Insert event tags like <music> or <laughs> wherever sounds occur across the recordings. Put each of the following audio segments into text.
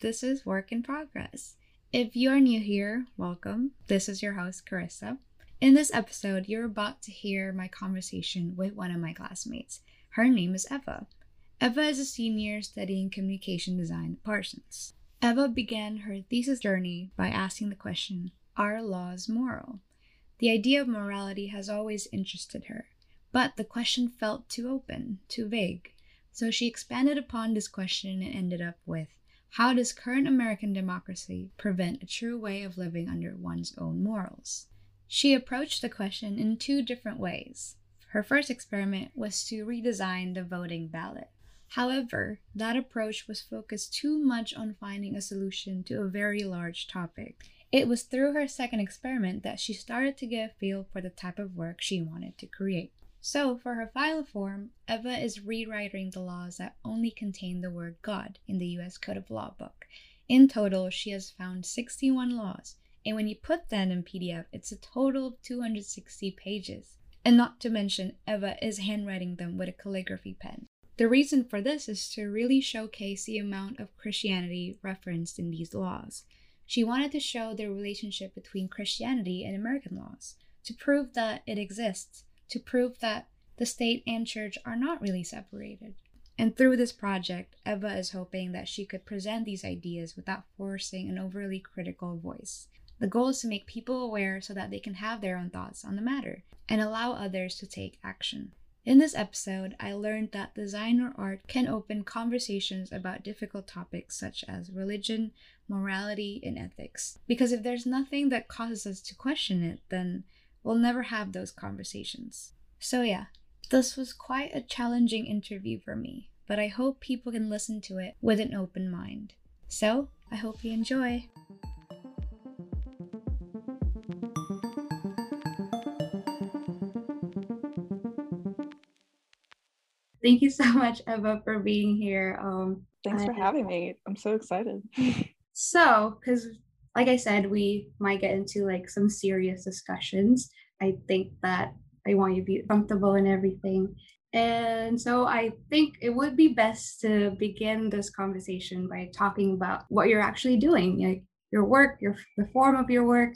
This is Work in Progress. If you are new here, welcome. This is your host, Carissa. In this episode, you're about to hear my conversation with one of my classmates. Her name is Eva. Eva is a senior studying communication design at Parsons. Eva began her thesis journey by asking the question Are laws moral? The idea of morality has always interested her, but the question felt too open, too vague. So she expanded upon this question and ended up with how does current American democracy prevent a true way of living under one's own morals? She approached the question in two different ways. Her first experiment was to redesign the voting ballot. However, that approach was focused too much on finding a solution to a very large topic. It was through her second experiment that she started to get a feel for the type of work she wanted to create. So, for her final form, Eva is rewriting the laws that only contain the word God in the US Code of Law book. In total, she has found 61 laws, and when you put that in PDF, it's a total of 260 pages. And not to mention, Eva is handwriting them with a calligraphy pen. The reason for this is to really showcase the amount of Christianity referenced in these laws. She wanted to show the relationship between Christianity and American laws, to prove that it exists to prove that the state and church are not really separated. And through this project, Eva is hoping that she could present these ideas without forcing an overly critical voice. The goal is to make people aware so that they can have their own thoughts on the matter and allow others to take action. In this episode, I learned that design or art can open conversations about difficult topics such as religion, morality, and ethics. Because if there's nothing that causes us to question it, then we'll never have those conversations. So, yeah, this was quite a challenging interview for me, but I hope people can listen to it with an open mind. So, I hope you enjoy. Thank you so much, Eva, for being here. Um, Thanks for having me. I'm so excited. so, because like I said, we might get into like some serious discussions. I think that I want you to be comfortable and everything. And so I think it would be best to begin this conversation by talking about what you're actually doing, like your work, your the form of your work.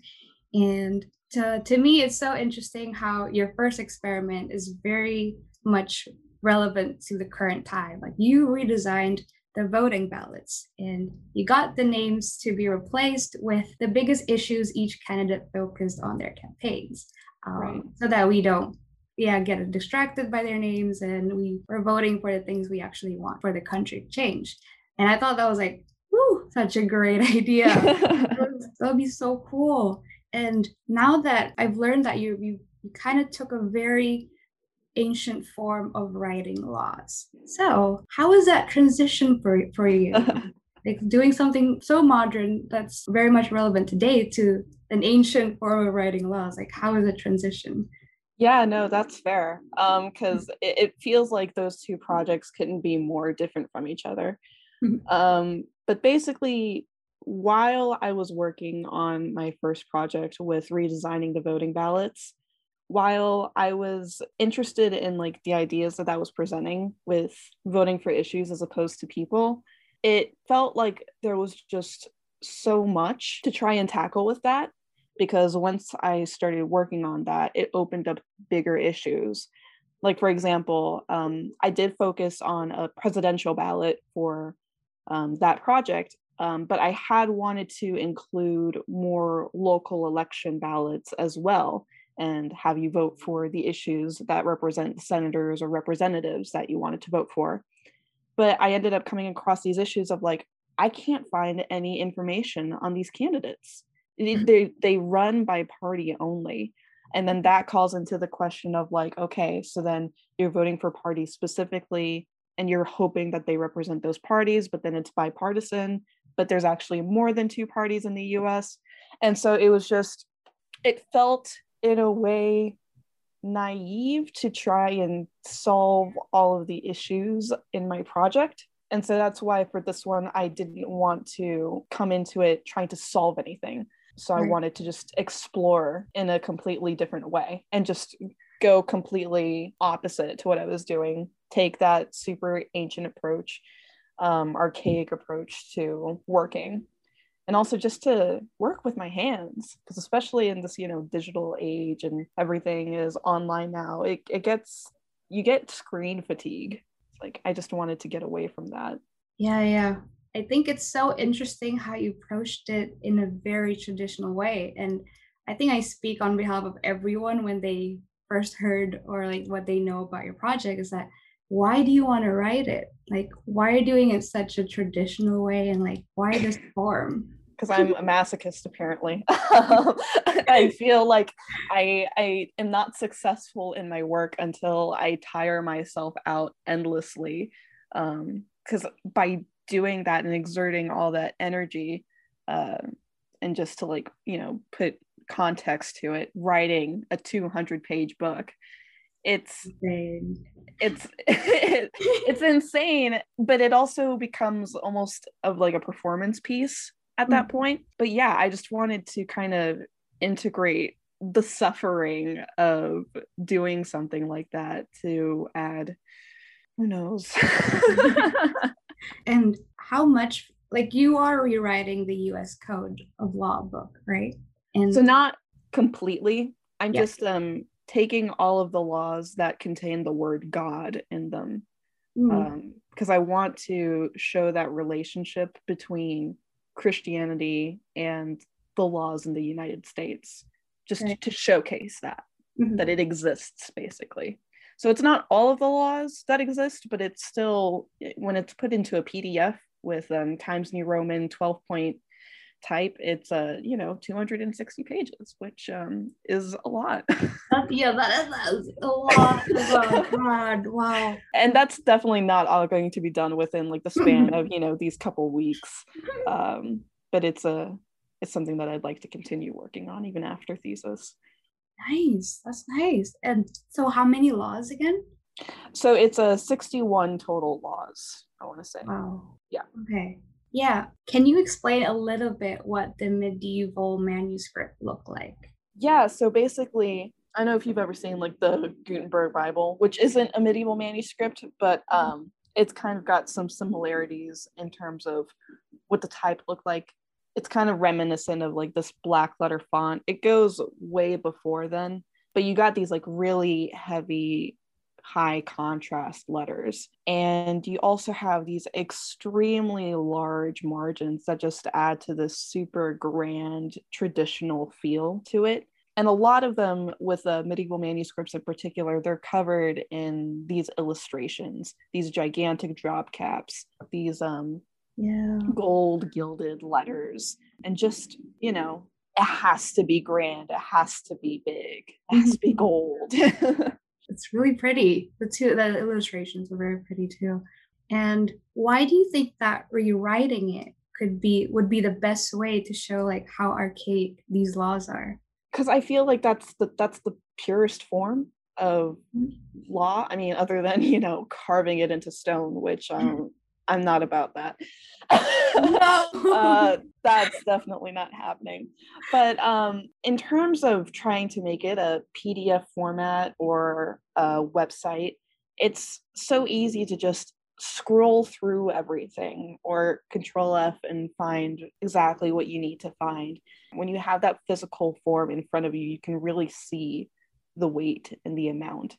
And to, to me, it's so interesting how your first experiment is very much relevant to the current time. Like you redesigned the voting ballots. And you got the names to be replaced with the biggest issues each candidate focused on their campaigns. Um, right. So that we don't yeah get distracted by their names and we are voting for the things we actually want for the country to change and i thought that was like whoo such a great <laughs> idea <laughs> that would be so cool and now that i've learned that you you, you kind of took a very ancient form of writing laws. So, how is that transition for, for you? <laughs> like doing something so modern that's very much relevant today to an ancient form of writing laws. Like, how is it transition? Yeah, no, that's fair. Um, because it, it feels like those two projects couldn't be more different from each other. um, but basically, while I was working on my first project with redesigning the voting ballots, while I was interested in like the ideas that that was presenting with voting for issues as opposed to people, it felt like there was just so much to try and tackle with that because once I started working on that, it opened up bigger issues. Like, for example, um, I did focus on a presidential ballot for um, that project, um, but I had wanted to include more local election ballots as well and have you vote for the issues that represent senators or representatives that you wanted to vote for. But I ended up coming across these issues of like, I can't find any information on these candidates. Mm-hmm. They, they run by party only. And then that calls into the question of like, okay, so then you're voting for parties specifically and you're hoping that they represent those parties, but then it's bipartisan, but there's actually more than two parties in the US. And so it was just, it felt in a way naive to try and solve all of the issues in my project. And so that's why for this one, I didn't want to come into it trying to solve anything. So I wanted to just explore in a completely different way and just go completely opposite to what I was doing, take that super ancient approach. um, archaic approach to working and also just to work with my hands because especially in this you know digital age and everything is online now it, it gets you get screen fatigue. Like i just wanted to get away from that. Yeah yeah. I think it's so interesting how you approached it in a very traditional way and i think i speak on behalf of everyone when they first heard or like what they know about your project is that why do you want to write it like why are you doing it such a traditional way and like why this form because I'm a masochist apparently. <laughs> I feel like I I am not successful in my work until I tire myself out endlessly. Um because by doing that and exerting all that energy uh, and just to like, you know, put context to it, writing a 200 page book it's insane. it's <laughs> it's insane but it also becomes almost of like a performance piece at that mm-hmm. point. But yeah, I just wanted to kind of integrate the suffering of doing something like that to add who knows <laughs> and how much like you are rewriting the US code of law book right and so not completely i'm yeah. just um taking all of the laws that contain the word god in them mm. um because i want to show that relationship between Christianity and the laws in the United States, just right. to showcase that mm-hmm. that it exists basically. So it's not all of the laws that exist, but it's still when it's put into a PDF with um, Times New Roman 12 point type, it's a uh, you know 260 pages, which um, is a lot. <laughs> yeah, that is a lot. Oh <laughs> God, wow. And that's definitely not all going to be done within like the span of you know these couple weeks. <laughs> Um, but it's a it's something that I'd like to continue working on even after thesis. Nice, that's nice. And so, how many laws again? So it's a 61 total laws. I want to say. Wow. Yeah. Okay. Yeah. Can you explain a little bit what the medieval manuscript looked like? Yeah. So basically, I don't know if you've ever seen like the Gutenberg Bible, which isn't a medieval manuscript, but mm-hmm. um, it's kind of got some similarities in terms of what the type looked like. It's kind of reminiscent of like this black letter font. It goes way before then, but you got these like really heavy high contrast letters. And you also have these extremely large margins that just add to this super grand traditional feel to it. And a lot of them, with the medieval manuscripts in particular, they're covered in these illustrations, these gigantic drop caps, these um, yeah. gold gilded letters, and just, you know, it has to be grand, it has to be big, it has to be <laughs> gold. <laughs> it's really pretty. The two the illustrations are very pretty too. And why do you think that rewriting it could be would be the best way to show like how archaic these laws are? Because I feel like that's the that's the purest form of mm-hmm. law. I mean, other than <laughs> you know carving it into stone, which um, I'm not about that. <laughs> no. uh, that's definitely not happening. But um, in terms of trying to make it a PDF format or a website, it's so easy to just scroll through everything or control F and find exactly what you need to find. When you have that physical form in front of you, you can really see the weight and the amount.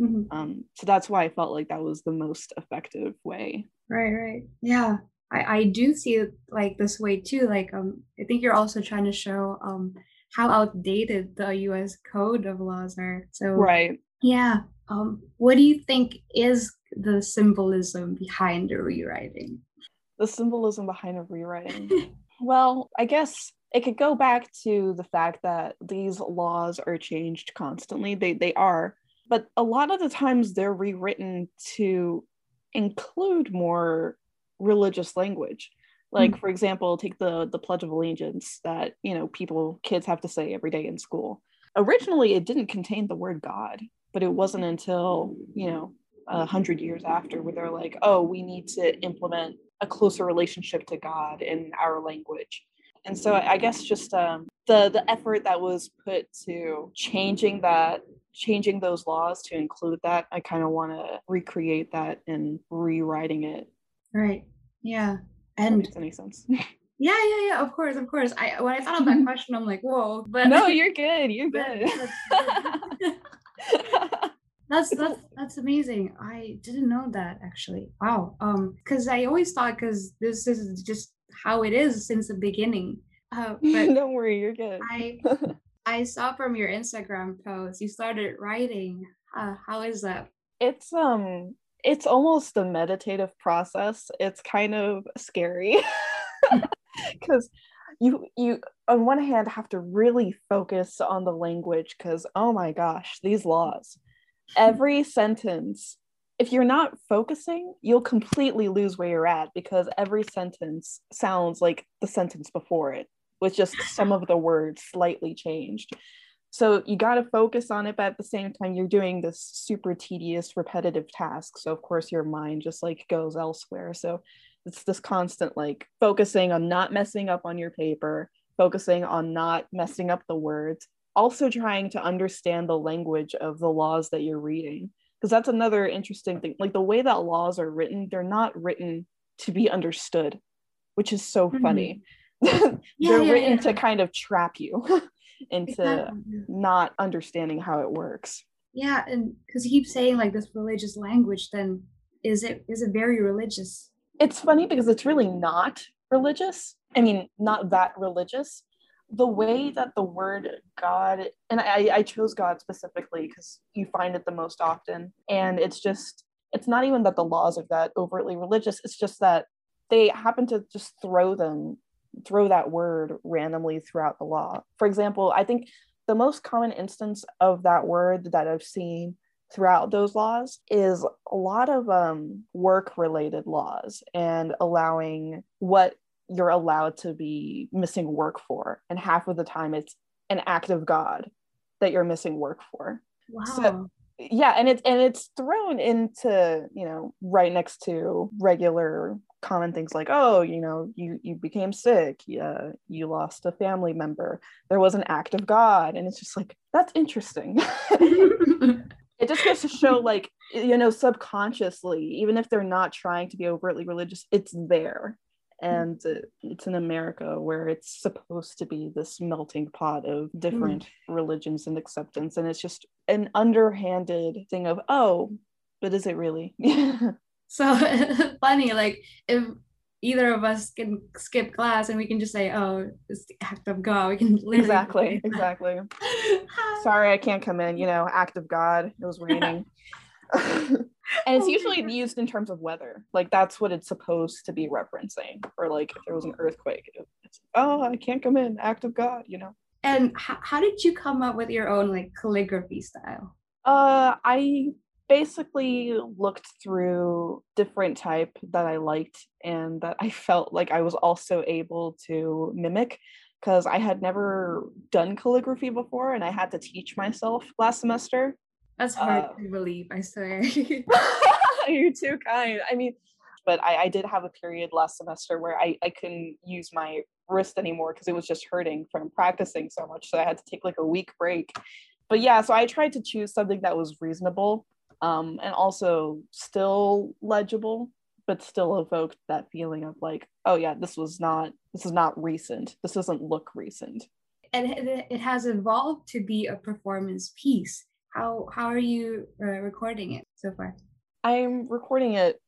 Mm-hmm. Um, so that's why I felt like that was the most effective way. Right, right. Yeah. I, I do see it like this way too. Like um I think you're also trying to show um how outdated the US code of laws are. So Right. Yeah. Um what do you think is the symbolism behind the rewriting? The symbolism behind a rewriting. <laughs> well, I guess it could go back to the fact that these laws are changed constantly. They they are, but a lot of the times they're rewritten to include more religious language. Like mm-hmm. for example take the the pledge of allegiance that you know people kids have to say every day in school. Originally it didn't contain the word god but it wasn't until you know a hundred years after where they're like oh we need to implement a closer relationship to god in our language. And so i guess just um, the the effort that was put to changing that changing those laws to include that i kind of want to recreate that and rewriting it right Yeah. And makes any sense. <laughs> yeah, yeah, yeah. Of course, of course. I when I thought of that <laughs> question, I'm like, whoa. But no, <laughs> you're good. You're good. that's that's that's amazing. I didn't know that actually. Wow. Um, because I always thought because this is just how it is since the beginning. Uh, but Don't worry, you're good. I I saw from your Instagram post you started writing. Uh, how is that? It's um it's almost a meditative process. It's kind of scary <laughs> <laughs> because you you on one hand have to really focus on the language because oh my gosh, these laws. Every <laughs> sentence if you're not focusing, you'll completely lose where you're at because every sentence sounds like the sentence before it, with just some of the words slightly changed. So you got to focus on it, but at the same time, you're doing this super tedious, repetitive task. So, of course, your mind just like goes elsewhere. So, it's this constant like focusing on not messing up on your paper, focusing on not messing up the words, also trying to understand the language of the laws that you're reading because that's another interesting thing like the way that laws are written they're not written to be understood which is so mm-hmm. funny <laughs> yeah, they're yeah, written yeah. to kind of trap you <laughs> into exactly. not understanding how it works yeah and because he keeps saying like this religious language then is it is it very religious it's funny because it's really not religious i mean not that religious the way that the word God, and I, I chose God specifically because you find it the most often. And it's just, it's not even that the laws are that overtly religious, it's just that they happen to just throw them, throw that word randomly throughout the law. For example, I think the most common instance of that word that I've seen throughout those laws is a lot of um, work related laws and allowing what you're allowed to be missing work for and half of the time it's an act of god that you're missing work for wow so, yeah and it's and it's thrown into you know right next to regular common things like oh you know you you became sick yeah you lost a family member there was an act of god and it's just like that's interesting. <laughs> It just goes to show like you know subconsciously even if they're not trying to be overtly religious it's there. And it's in America where it's supposed to be this melting pot of different mm. religions and acceptance and it's just an underhanded thing of oh but is it really <laughs> so <laughs> funny like if either of us can skip class and we can just say oh it's the act of god we can <laughs> exactly <laughs> exactly. Sorry i can't come in you know act of god it was raining. And it's oh usually used in terms of weather like that's what it's supposed to be referencing or like if there was an earthquake it's oh i can't come in act of god you know? And how did you come up with your own like calligraphy style? Uh i basically looked through different type that i liked and that i <laughs> felt like i was also able to mimic because i had never done calligraphy before and i had to teach myself last semester that's hard uh, to believe, I swear. <laughs> you're too kind. I mean, but I, I did have a period last semester where I, I couldn't use my wrist anymore because it was just hurting from practicing so much. So I had to take like a week break. But yeah, so I tried to choose something that was reasonable um, and also still legible, but still evoked that feeling of like, oh yeah, this was not, this is not recent. This doesn't look recent. And it has evolved to be a performance piece how how are you uh, recording it so far i'm recording it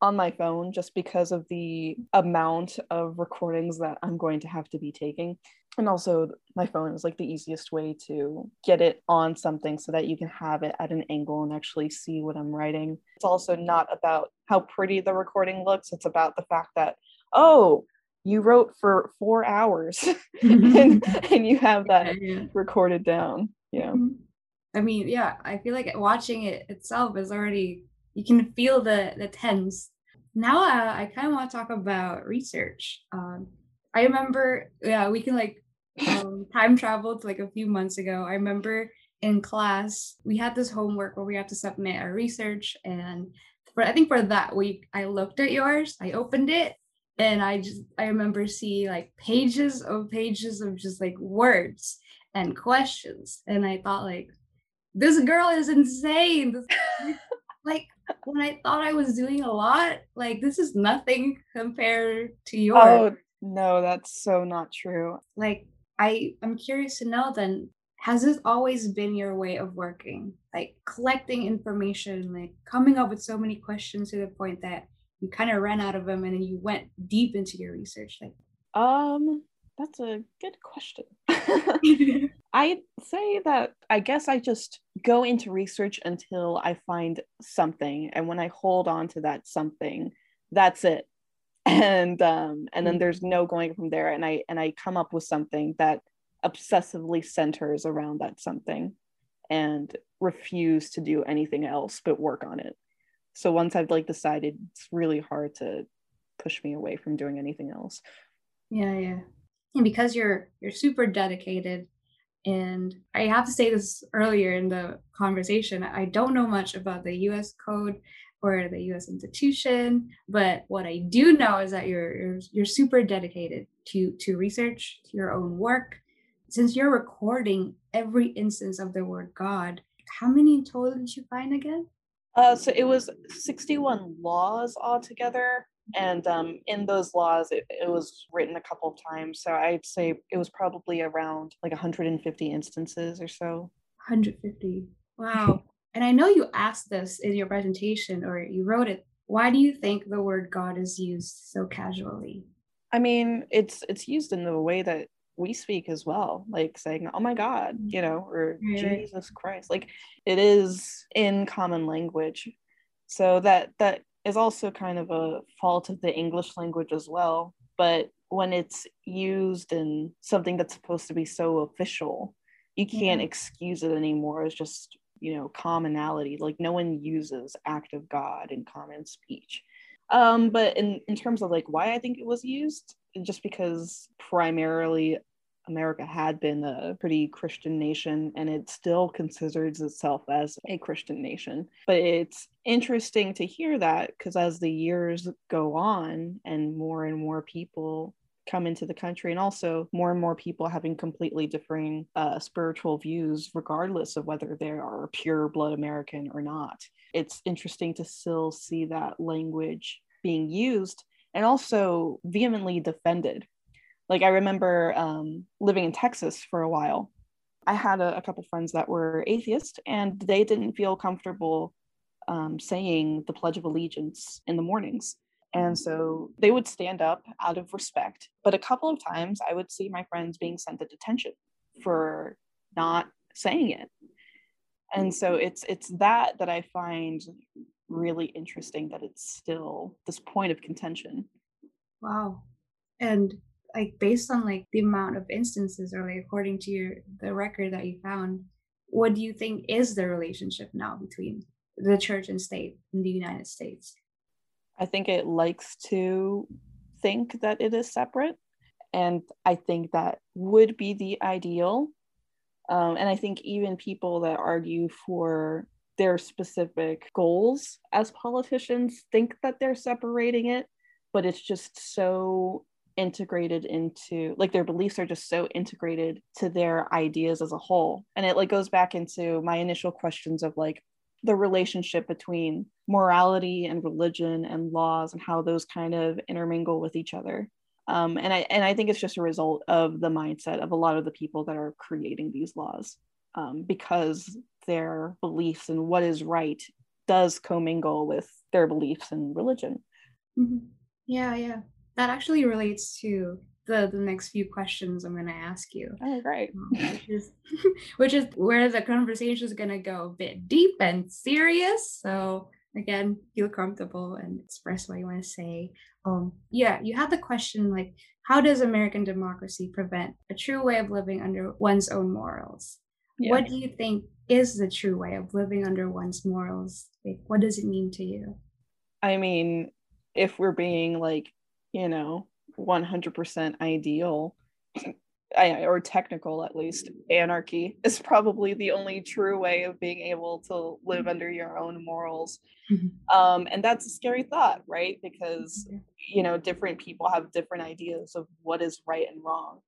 on my phone just because of the amount of recordings that i'm going to have to be taking and also my phone is like the easiest way to get it on something so that you can have it at an angle and actually see what i'm writing it's also not about how pretty the recording looks it's about the fact that oh you wrote for four hours <laughs> and, <laughs> and you have that yeah, yeah. recorded down yeah mm-hmm. I mean, yeah, I feel like watching it itself is already you can feel the the tense. Now uh, I kind of want to talk about research. Um, I remember, yeah, we can like um, time traveled like a few months ago. I remember in class we had this homework where we had to submit our research, and for I think for that week I looked at yours, I opened it, and I just I remember seeing like pages of pages of just like words and questions, and I thought like this girl is insane. <laughs> like when I thought I was doing a lot, like this is nothing compared to yours. Oh no, that's so not true. Like I I'm curious to know then has this always been your way of working? Like collecting information, like coming up with so many questions to the point that you kind of ran out of them and then you went deep into your research like um that's a good question <laughs> <laughs> i'd say that i guess i just go into research until i find something and when i hold on to that something that's it and um and then mm. there's no going from there and i and i come up with something that obsessively centers around that something and refuse to do anything else but work on it. So once i've like decided it's really hard to push me away from doing anything else. Yeah yeah. And because you're you're super dedicated and i have to say this earlier in the conversation i don't know much about the us code or the us institution but what i do know is that you're you're, you're super dedicated to to research to your own work since you're recording every instance of the word god how many in total did you find again uh, so it was 61 laws altogether. And um, in those laws, it, it was written a couple of times. So I'd say it was probably around like 150 instances or so. 150. Wow. And I know you asked this in your presentation or you wrote it. Why do you think the word God is used so casually? I mean, it's it's used in the way that we speak as well like saying oh my god you know or right. jesus christ like it is in common language so that that is also kind of a fault of the english language as well but when it's used in something that's supposed to be so official you can't yeah. excuse it anymore it's just you know commonality like no one uses act of god in common speech um but in in terms of like why i think it was used just because primarily America had been a pretty Christian nation and it still considers itself as a Christian nation. But it's interesting to hear that because as the years go on and more and more people come into the country and also more and more people having completely differing uh, spiritual views regardless of whether they are pure blood american or not it's interesting to still see that language being used and also vehemently defended. Like I remember um, living in Texas for a while. I had a, a couple friends that were atheist, and they didn't feel comfortable um, saying the Pledge of Allegiance in the mornings. And so they would stand up out of respect. But a couple of times I would see my friends being sent to detention for not saying it. And so it's it's that that I find really interesting that it's still this point of contention. Wow. And like based on like the amount of instances or like according to your the record that you found, what do you think is the relationship now between the church and state in the United States? I think it likes to think that it is separate. And I think that would be the ideal. Um, and I think even people that argue for their specific goals as politicians think that they're separating it, but it's just so integrated into like their beliefs are just so integrated to their ideas as a whole and it like goes back into my initial questions of like the relationship between morality and religion and laws and how those kind of intermingle with each other um, and I and I think it's just a result of the mindset of a lot of the people that are creating these laws um, because their beliefs and what is right does commingle with their beliefs and religion. Mm-hmm. Yeah, yeah. That actually relates to the the next few questions I'm going to ask you. Oh, great. Um, which is <laughs> which is where the conversation is going to go a bit deep and serious. So again, feel comfortable and express what you want to say. Um, yeah, you had the question like, how does American democracy prevent a true way of living under one's own morals? Yeah. What do you think is the true way of living under one's morals? Like, what does it mean to you? I mean, if we're being like, you know, 100% ideal, <clears throat> or technical at least, anarchy is probably the only true way of being able to live under your own morals. Mm-hmm. Um, and that's a scary thought, right? Because, you know, different people have different ideas of what is right and wrong.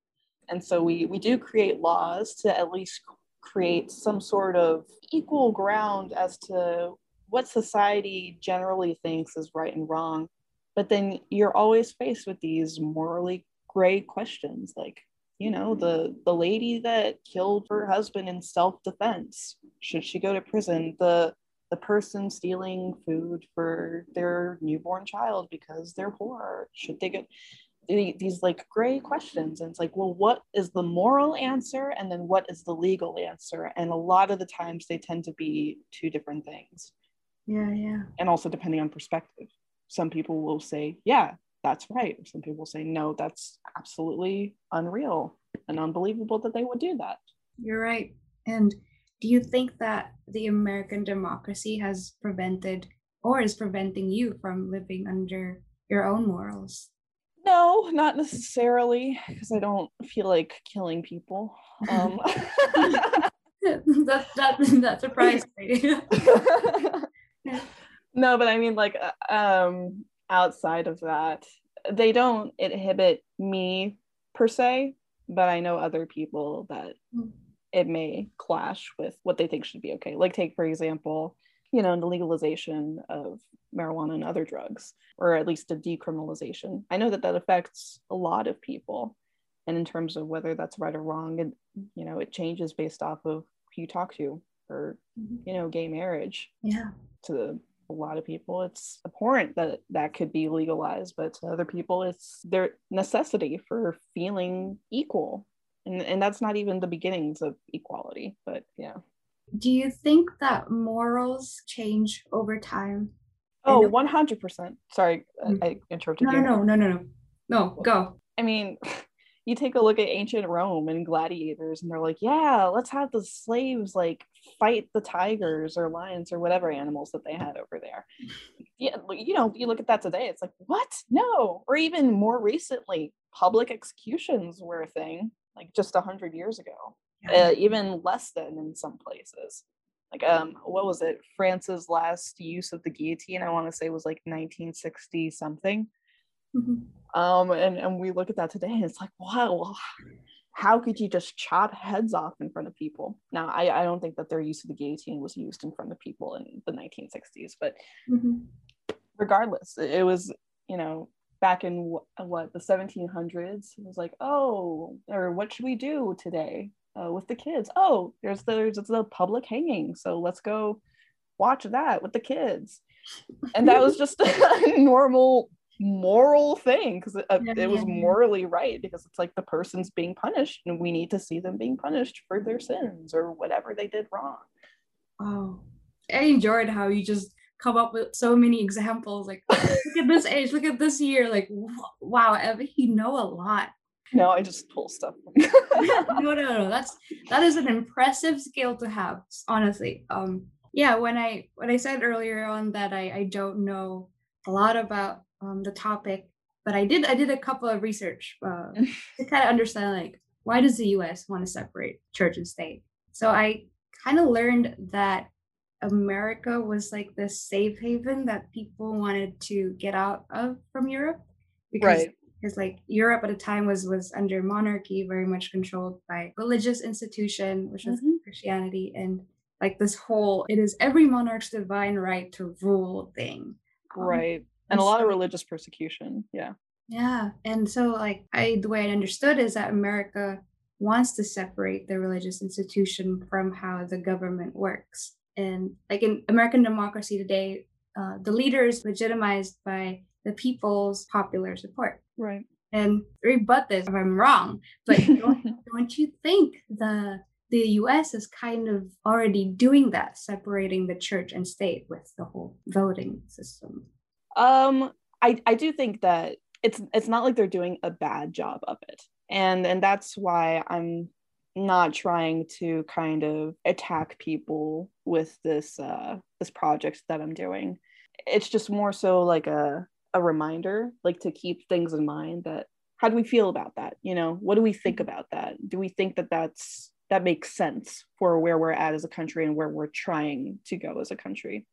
And so we, we do create laws to at least create some sort of equal ground as to what society generally thinks is right and wrong but then you're always faced with these morally gray questions like you know mm-hmm. the the lady that killed her husband in self-defense should she go to prison? The the person stealing food for their newborn child because they're poor should they get these like gray questions and it's like well what is the moral answer and then what is the legal answer? And a lot of the times they tend to be two different things. Yeah yeah. And also depending on perspective some people will say yeah that's right some people say no that's absolutely unreal and unbelievable that they would do that you're right and do you think that the american democracy has prevented or is preventing you from living under your own morals no, not necessarily, because I don't feel like killing people. Um. <laughs> that that that surprised me. <laughs> <laughs> no, but I mean, like, uh, um, outside of that, they don't inhibit me per se, but I know other people that mm. it may clash with what they think should be okay. Like, take for example, you know, the legalization of marijuana and other drugs, or at least a decriminalization. I know that that affects a lot of people. And in terms of whether that's right or wrong, and you know, it changes based off of who you talk to, or mm-hmm. you know, gay marriage. Yeah. To a lot of people, it's abhorrent that that could be legalized, but to other people, it's their necessity for feeling equal. And, and that's not even the beginnings of equality, but yeah. Do you think that morals change over time? Oh, 100%. Sorry, mm. I interrupted no, you. No, no, no, no, no. Go. I mean, <laughs> you take a look at ancient Rome and gladiators, and they're like, yeah, let's have the slaves like fight the tigers or lions or whatever animals that they had over there. Yeah, you know, you look at that today, it's like, what? No. Or even more recently, public executions were a thing, like just a hundred years ago uh, even less than in some places. Like um, what was it? France's last use of the guillotine, I want to say, was like 1960 something. Mm-hmm. Um, and and we look at that today, and it's like, wow, how could you just chop heads off in front of people? Now, I, I don't think that their use of the guillotine was used in front of people in the 1960s, but mm-hmm. regardless, it was, you know, back in what the 1700s, it was like, oh, or what should we do today? uh, with the kids. Oh, there's the, there's the public hanging, so let's go watch that with the kids. And that was <laughs> just <laughs> a normal moral thing because it, uh, yeah, it was yeah, morally right because it's like the person's being punished and we need to see them being punished for their sins or whatever they did wrong. Oh, I enjoyed how you just come up with so many examples like look at this age look at this year like wow you know a lot no, I just pull stuff. <laughs> <laughs> no, no, no. That's that is an impressive skill to have, honestly. Um, yeah, when I when I said earlier on that I, I don't know a lot about um, the topic, but I did I did a couple of research uh, <laughs> to kind of understand like why does the U.S. want to separate church and state? So I kind of learned that America was like this safe haven that people wanted to get out of from Europe because right because like Europe at the time was was under monarchy, very much controlled by religious institution, which was mm-hmm. Christianity, and like this whole it is every monarch's divine right to rule thing. Um, right. And, a lot of religious persecution. Yeah. Yeah. And so like I the way I understood is that America wants to separate the religious institution from how the government works. And like in American democracy today, uh, the leader is legitimized by the people's popular support. Right. And rebut this if I'm wrong, but <laughs> don't, don't you think the the US is kind of already doing that, separating the church and state with the whole voting system? Um, I, I do think that it's it's not like they're doing a bad job of it. And and that's why I'm not trying to kind of attack people with this uh this project that I'm doing. It's just more so like a a reminder like to keep things in mind that how do we feel about that you know what do we think mm-hmm. about that do we think that that's that makes sense for where we're at as a country and where we're trying to go as a country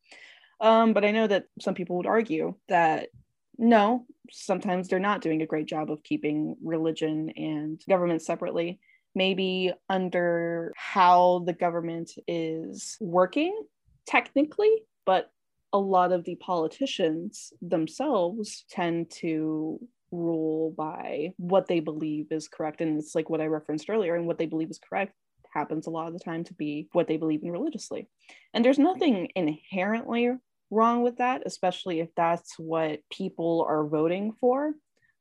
um, but i know that some people would argue that no sometimes they're not doing a great job of keeping religion and government separately maybe under how the government is working technically but a lot of the politicians themselves tend to rule by what they believe is correct. And it's like what I referenced earlier, and what they believe is correct happens a lot of the time to be what they believe in religiously. And there's nothing inherently wrong with that, especially if that's what people are voting for.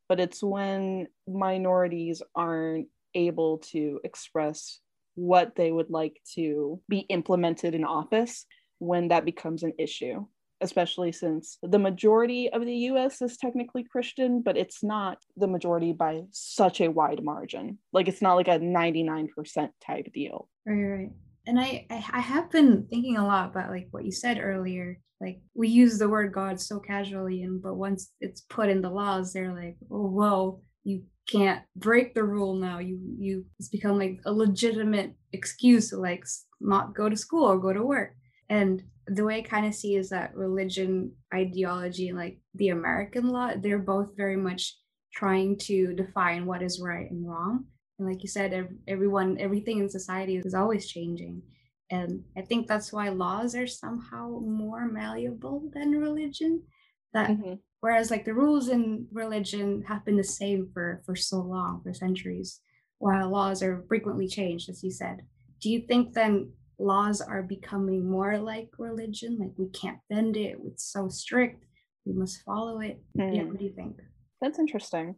But it's when minorities aren't able to express what they would like to be implemented in office when that becomes an issue especially since the majority of the US is technically Christian, but it's not the majority by such a wide margin. Like it's not like a 99% type deal. Right, right. And I, I, I have been thinking a lot about like what you said earlier. Like we use the word God so casually, and but once it's put in the laws, they're like, oh whoa, you can't break the rule now. You you it's become like a legitimate excuse to like not go to school or go to work. And the way I kind of see is that religion, ideology, like the American law, they're both very much trying to define what is right and wrong. And like you said, everyone, everything in society is always changing. And I think that's why laws are somehow more malleable than religion. That mm-hmm. whereas like the rules in religion have been the same for for so long, for centuries, while laws are frequently changed, as you said. Do you think then laws are becoming more like religion like we can't bend it it's so strict we must follow it mm. yeah hmm. what do you think that's interesting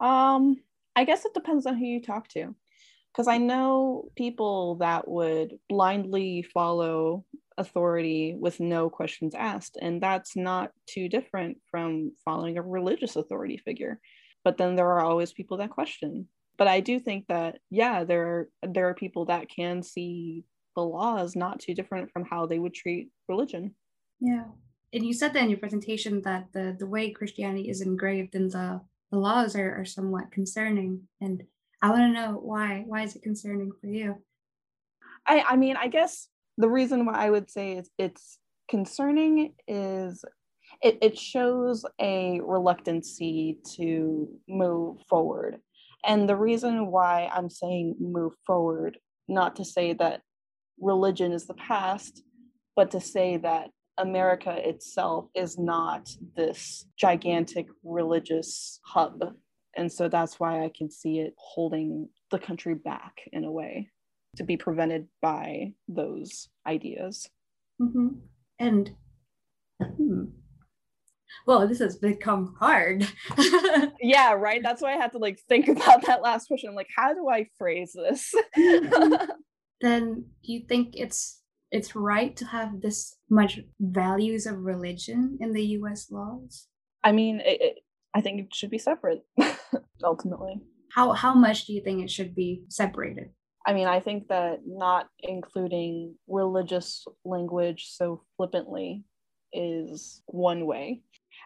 um i guess it depends on who you talk to because i know people that would blindly follow authority with no questions asked and that's not too different from following a religious authority figure but then there are always people that question but i do think that yeah there are there are people that can see the law is not too different from how they would treat religion. Yeah. And you said that in your presentation that the, the way Christianity is engraved in the, the laws are, are somewhat concerning. And I want to know why. Why is it concerning for you? I, I mean, I guess the reason why I would say it's, it's concerning is it, it shows a reluctancy to move forward. And the reason why I'm saying move forward, not to say that religion is the past, but to say that America itself is not this gigantic religious hub. And so that's why I can see it holding the country back in a way to be prevented by those ideas. Mm-hmm. And hmm. well, this has become hard. <laughs> yeah, right. That's why I had to like think about that last question. like, how do I phrase this? <laughs> then you think it's it's right to have this much values of religion in the U.S. laws? I mean, it, it, I think it should be separate <laughs> ultimately. How how much do you think it should be separated? I mean, I think that not including religious language so flippantly is one way.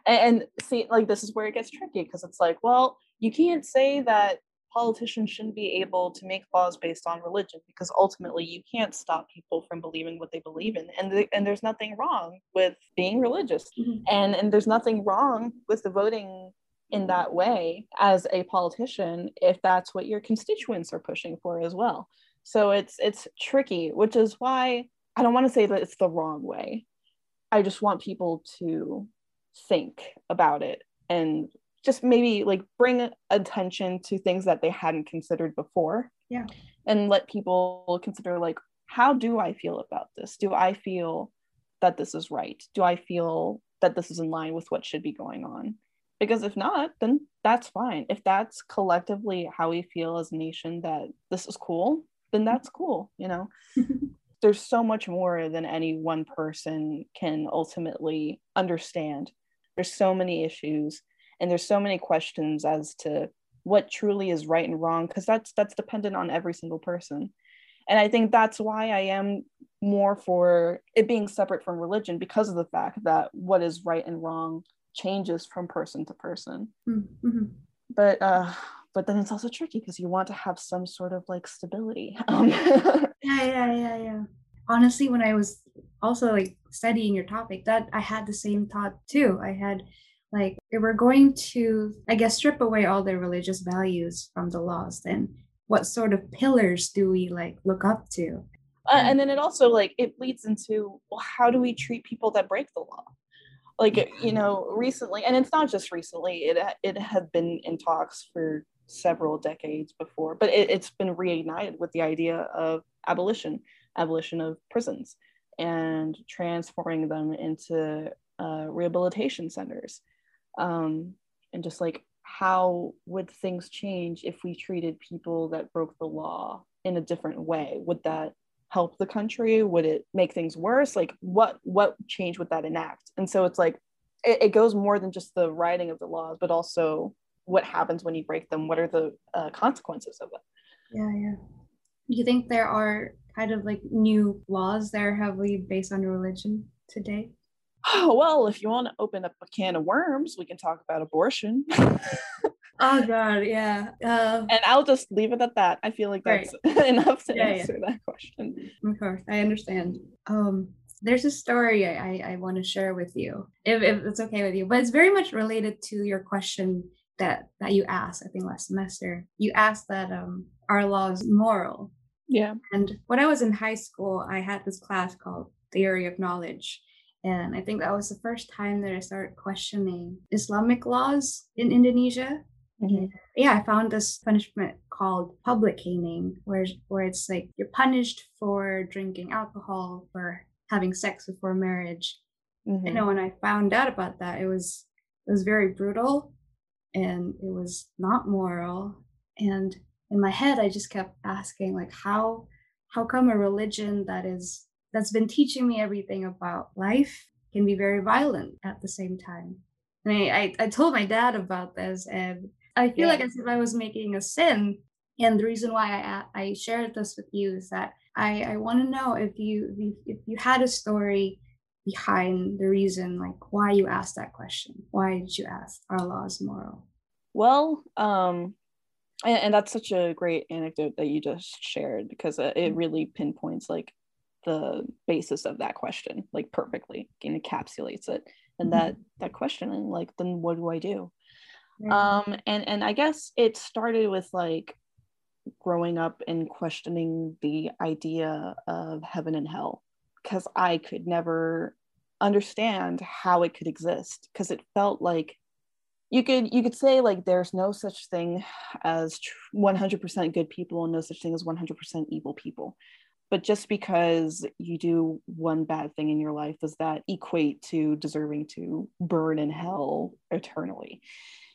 And, and see, like, this is where it gets tricky because it's like, well, you can't say that politicians shouldn't be able to make laws based on religion because ultimately you can't stop people from believing what they believe in and the, and there's nothing wrong with being religious. Mm-hmm. and and there's nothing wrong with the voting in that way as a politician if that's what your constituents are pushing for as well. So it's it's tricky which is why i don't want to say that it's the wrong way. I just want people to think about it and just maybe like bring attention to things that they hadn't considered before. Yeah. And let people consider like how do I feel about this? Do I feel that this is right? Do I feel that this is in line with what should be going on? Because if not, then that's fine. If that's collectively how we feel as a nation that this is cool, then mm-hmm. that's cool, you know. <laughs> There's so much more than any one person can ultimately understand. There's so many issues and there's so many questions as to what truly is right and wrong because that's that's dependent on every single person. And i think that's why i am more for it being separate from religion because of the fact that what is right and wrong changes from person to person. Mm-hmm. but uh but then it's also tricky because you want to have some sort of like stability. <laughs> Yeah yeah yeah yeah. Honestly when i was also like studying your topic that i had the same thought too. I had like if we're going to i guess strip away all the religious values from the laws then what sort of pillars do we like look up to? Uh, and then it also like it leads into well how do we treat people that break the law? Like you know recently and it's not just recently it it had been in talks for several decades before but it, it's been reignited with the idea of abolition abolition of prisons and transforming them into uh, rehabilitation centers um, and just like how would things change if we treated people that broke the law in a different way? Would that help the country? Would it make things worse? Like what what change would that enact? And so it's like it, it goes more than just the writing of the laws but also what happens when you break them. What are the uh, consequences of it? Yeah yeah. Do you think there are kind of like new laws that are heavily based on religion today oh <sighs> well if you want to open up a can of worms we can talk about abortion. Oh <laughs> god yeah uh, and i'll just leave it at that. I feel like that's right. <laughs> enough to yeah, answer yeah. that question. Of course i understand. Um there's a story i i want to share with you if, if it's okay with you but it's very much related to your question that that you asked i think last semester. You asked that um our law is moral. Yeah. And when i was in high school i had this class called theory of knowledge and i think that was the first time that i started questioning islamic laws in indonesia Mm-hmm. Yeah, I found this punishment called public caning, where where it's like you're punished for drinking alcohol, for having sex before marriage. Mm-hmm. You know, when I found out about that, it was it was very brutal, and it was not moral. And in my head, I just kept asking, like, how how come a religion that is that's been teaching me everything about life can be very violent at the same time? And I, I, I told my dad about this, and I feel yeah. like as if I was making a sin. And the reason why I I shared this with you is that I I want to know if you if you had a story behind the reason like why you asked that question. Why did you ask are laws moral? Well, um, and, and that's such a great anecdote that you just shared because it mm-hmm. really pinpoints like the basis of that question like perfectly. Encapsulates it. And mm-hmm. that that questioning like then what do i do? Um and and i guess it started with like growing up and questioning the idea of heaven and hell because i could never understand how it could exist because it felt like you could you could say like there's no such thing as 100% good people and no such thing as 100% evil people but just because you do one bad thing in your life does that equate to deserving to burn in hell eternally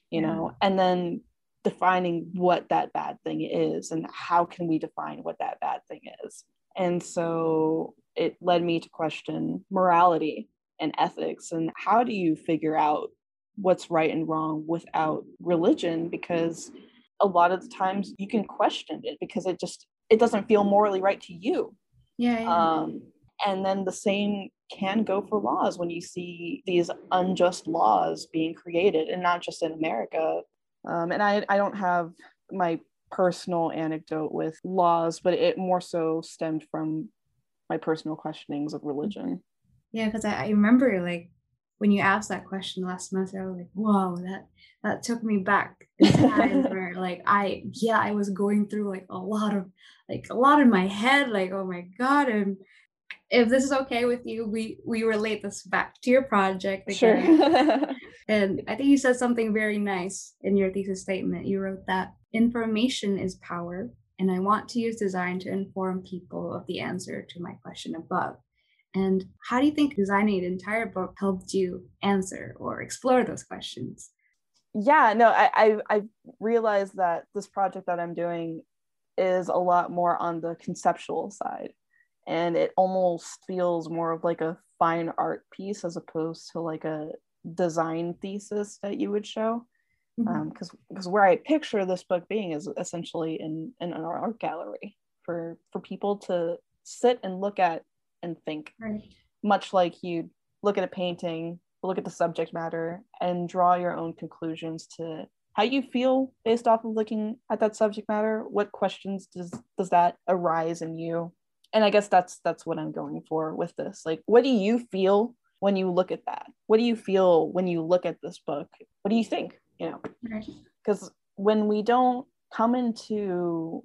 you yeah. know and then defining what that bad thing is and how can we define what that bad thing is? And so it led me to question morality and ethics and how do you figure out what's right and wrong without religion? Because a lot of the times you can question it because it just it doesn't feel morally right to you. Yeah, yeah. um and then the same can go for laws when you see these unjust laws being created and not just in america. Um, and I, I don't have my personal anecdote with laws but it more so stemmed from my personal questionings of religion. Yeah because I, I remember like when you asked that question last semester i was like whoa that that took me back in time <laughs> where like i yeah i was going through like a lot of like a lot in my head like oh my god and if this is okay with you, we we relate this back to your project again. Sure. <laughs> and I think you said something very nice in your thesis statement. You wrote that information is power, and I want to use design to inform people of the answer to my question above. And how do you think designing an entire book helped you answer or explore those questions? Yeah, no, I, I I realized that this project that I'm doing is a lot more on the conceptual side and it almost feels more of like a fine art piece as opposed to like a design thesis that you would show because mm-hmm. um, because where I picture this book being is essentially in, in an art gallery for for people to sit and look at and think right. much like you look at a painting look at the subject matter and draw your own conclusions to how you feel based off of looking at that subject matter. What questions does does that arise in you? And i guess that's that's what i'm going for with this. Like what do you feel when you look at that? What do you feel when you look at this book? What do you think you know? Because when we don't come into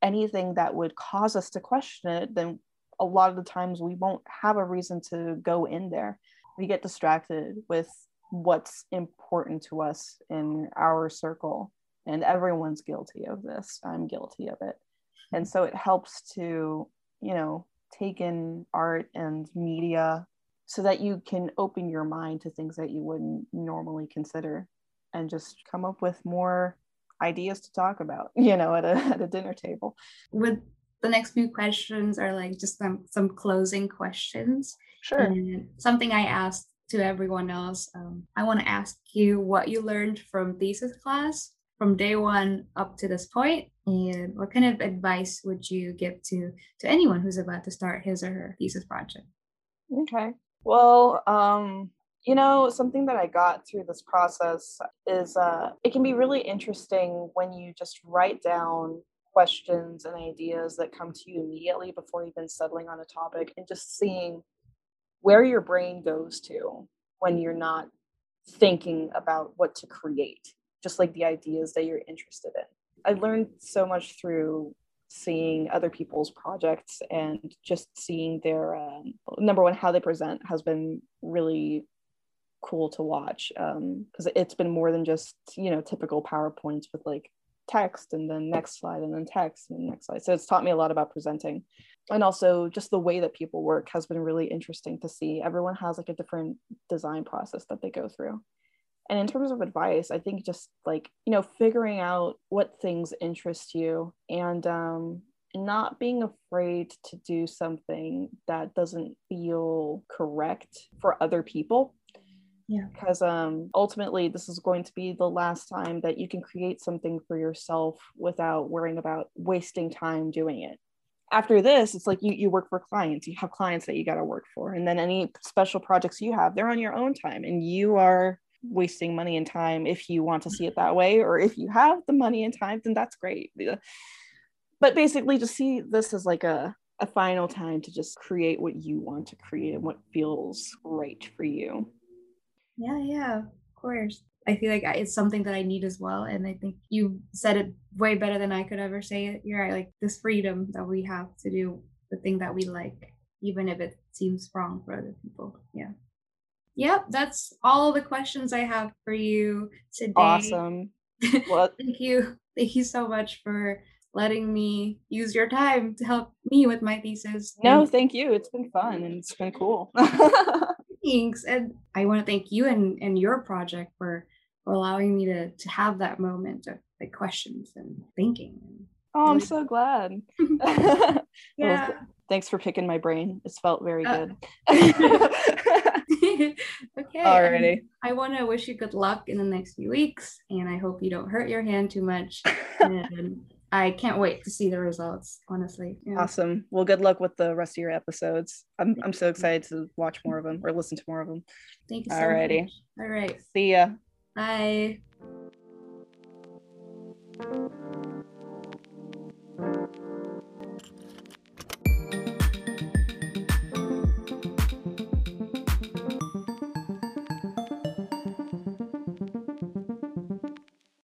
anything that would cause us to question it then a lot of the times we won't have a reason to go in there. We get distracted with what's important to us in our circle and everyone's guilty of this. I'm guilty of it. And so it helps to you know take in art and media so that you can open your mind to things that you wouldn't normally consider and just come up with more ideas to talk about <laughs> you know at a, at a dinner table. With the next few questions are like just some, some closing questions. Sure. And something i asked to everyone else um, i want to ask you what you learned from thesis class from day one up to this point and what kind of advice would you give to to anyone who's about to start his or her thesis project? Okay. Well um you know something that i got through this process is uh, it can be really interesting when you just write down questions and ideas that come to you immediately before even settling on a topic and just seeing where your brain goes to when you're not thinking about what to create just like the ideas that you're interested in. I learned so much through seeing other people's projects and just seeing their um, number one how they present has been really cool to watch because um, it's been more than just you know typical powerpoints with like text and then next slide and then text and next slide. So it's taught me a lot about presenting. And also just the way that people work has been really interesting to see. Everyone has like a different design process that they go through. And in terms of advice i think just like you know figuring out what things interest you and um not being afraid to do something that doesn't feel correct for other people yeah. because um ultimately this is going to be the last time that you can create something for yourself without worrying about wasting time doing it. After this it's like you, you work for clients. You have clients that you got to work for and then any special projects you have they're on your own time and you are wasting money and time if you want to see it that way or if you have the money and time then that's great. But basically just see this as like a, a final time to just create what you want to create and what feels right for you yeah yeah of course i feel like it's something that i need as well and i think you said it way better than i could ever say it you're right like this freedom that we have to do the thing that we like even if it seems wrong for other people yeah Yep, that's all the questions I have for you today. Awesome. <laughs> Well, thank you. Thank you so much for letting me use your time to help me with my thesis. No, thank you. It's been fun and it's been cool. <laughs> Thanks. And I want to thank you and, and your project for, for allowing me to, to have that moment of like questions and thinking. Oh, I'm so glad. <laughs> <laughs> yeah. Well, thanks for picking my brain. It's felt very uh, good. <laughs> okay. Alrighty. I, I want to wish you good luck in the next few weeks, and I hope you don't hurt your hand too much. and I can't wait to see the results. Honestly. Yeah. Awesome. Well, good luck with the rest of your episodes. I'm I'm so excited to watch more of them or listen to more of them. Thank you so Alrighty. much. All right. See ya. Bye.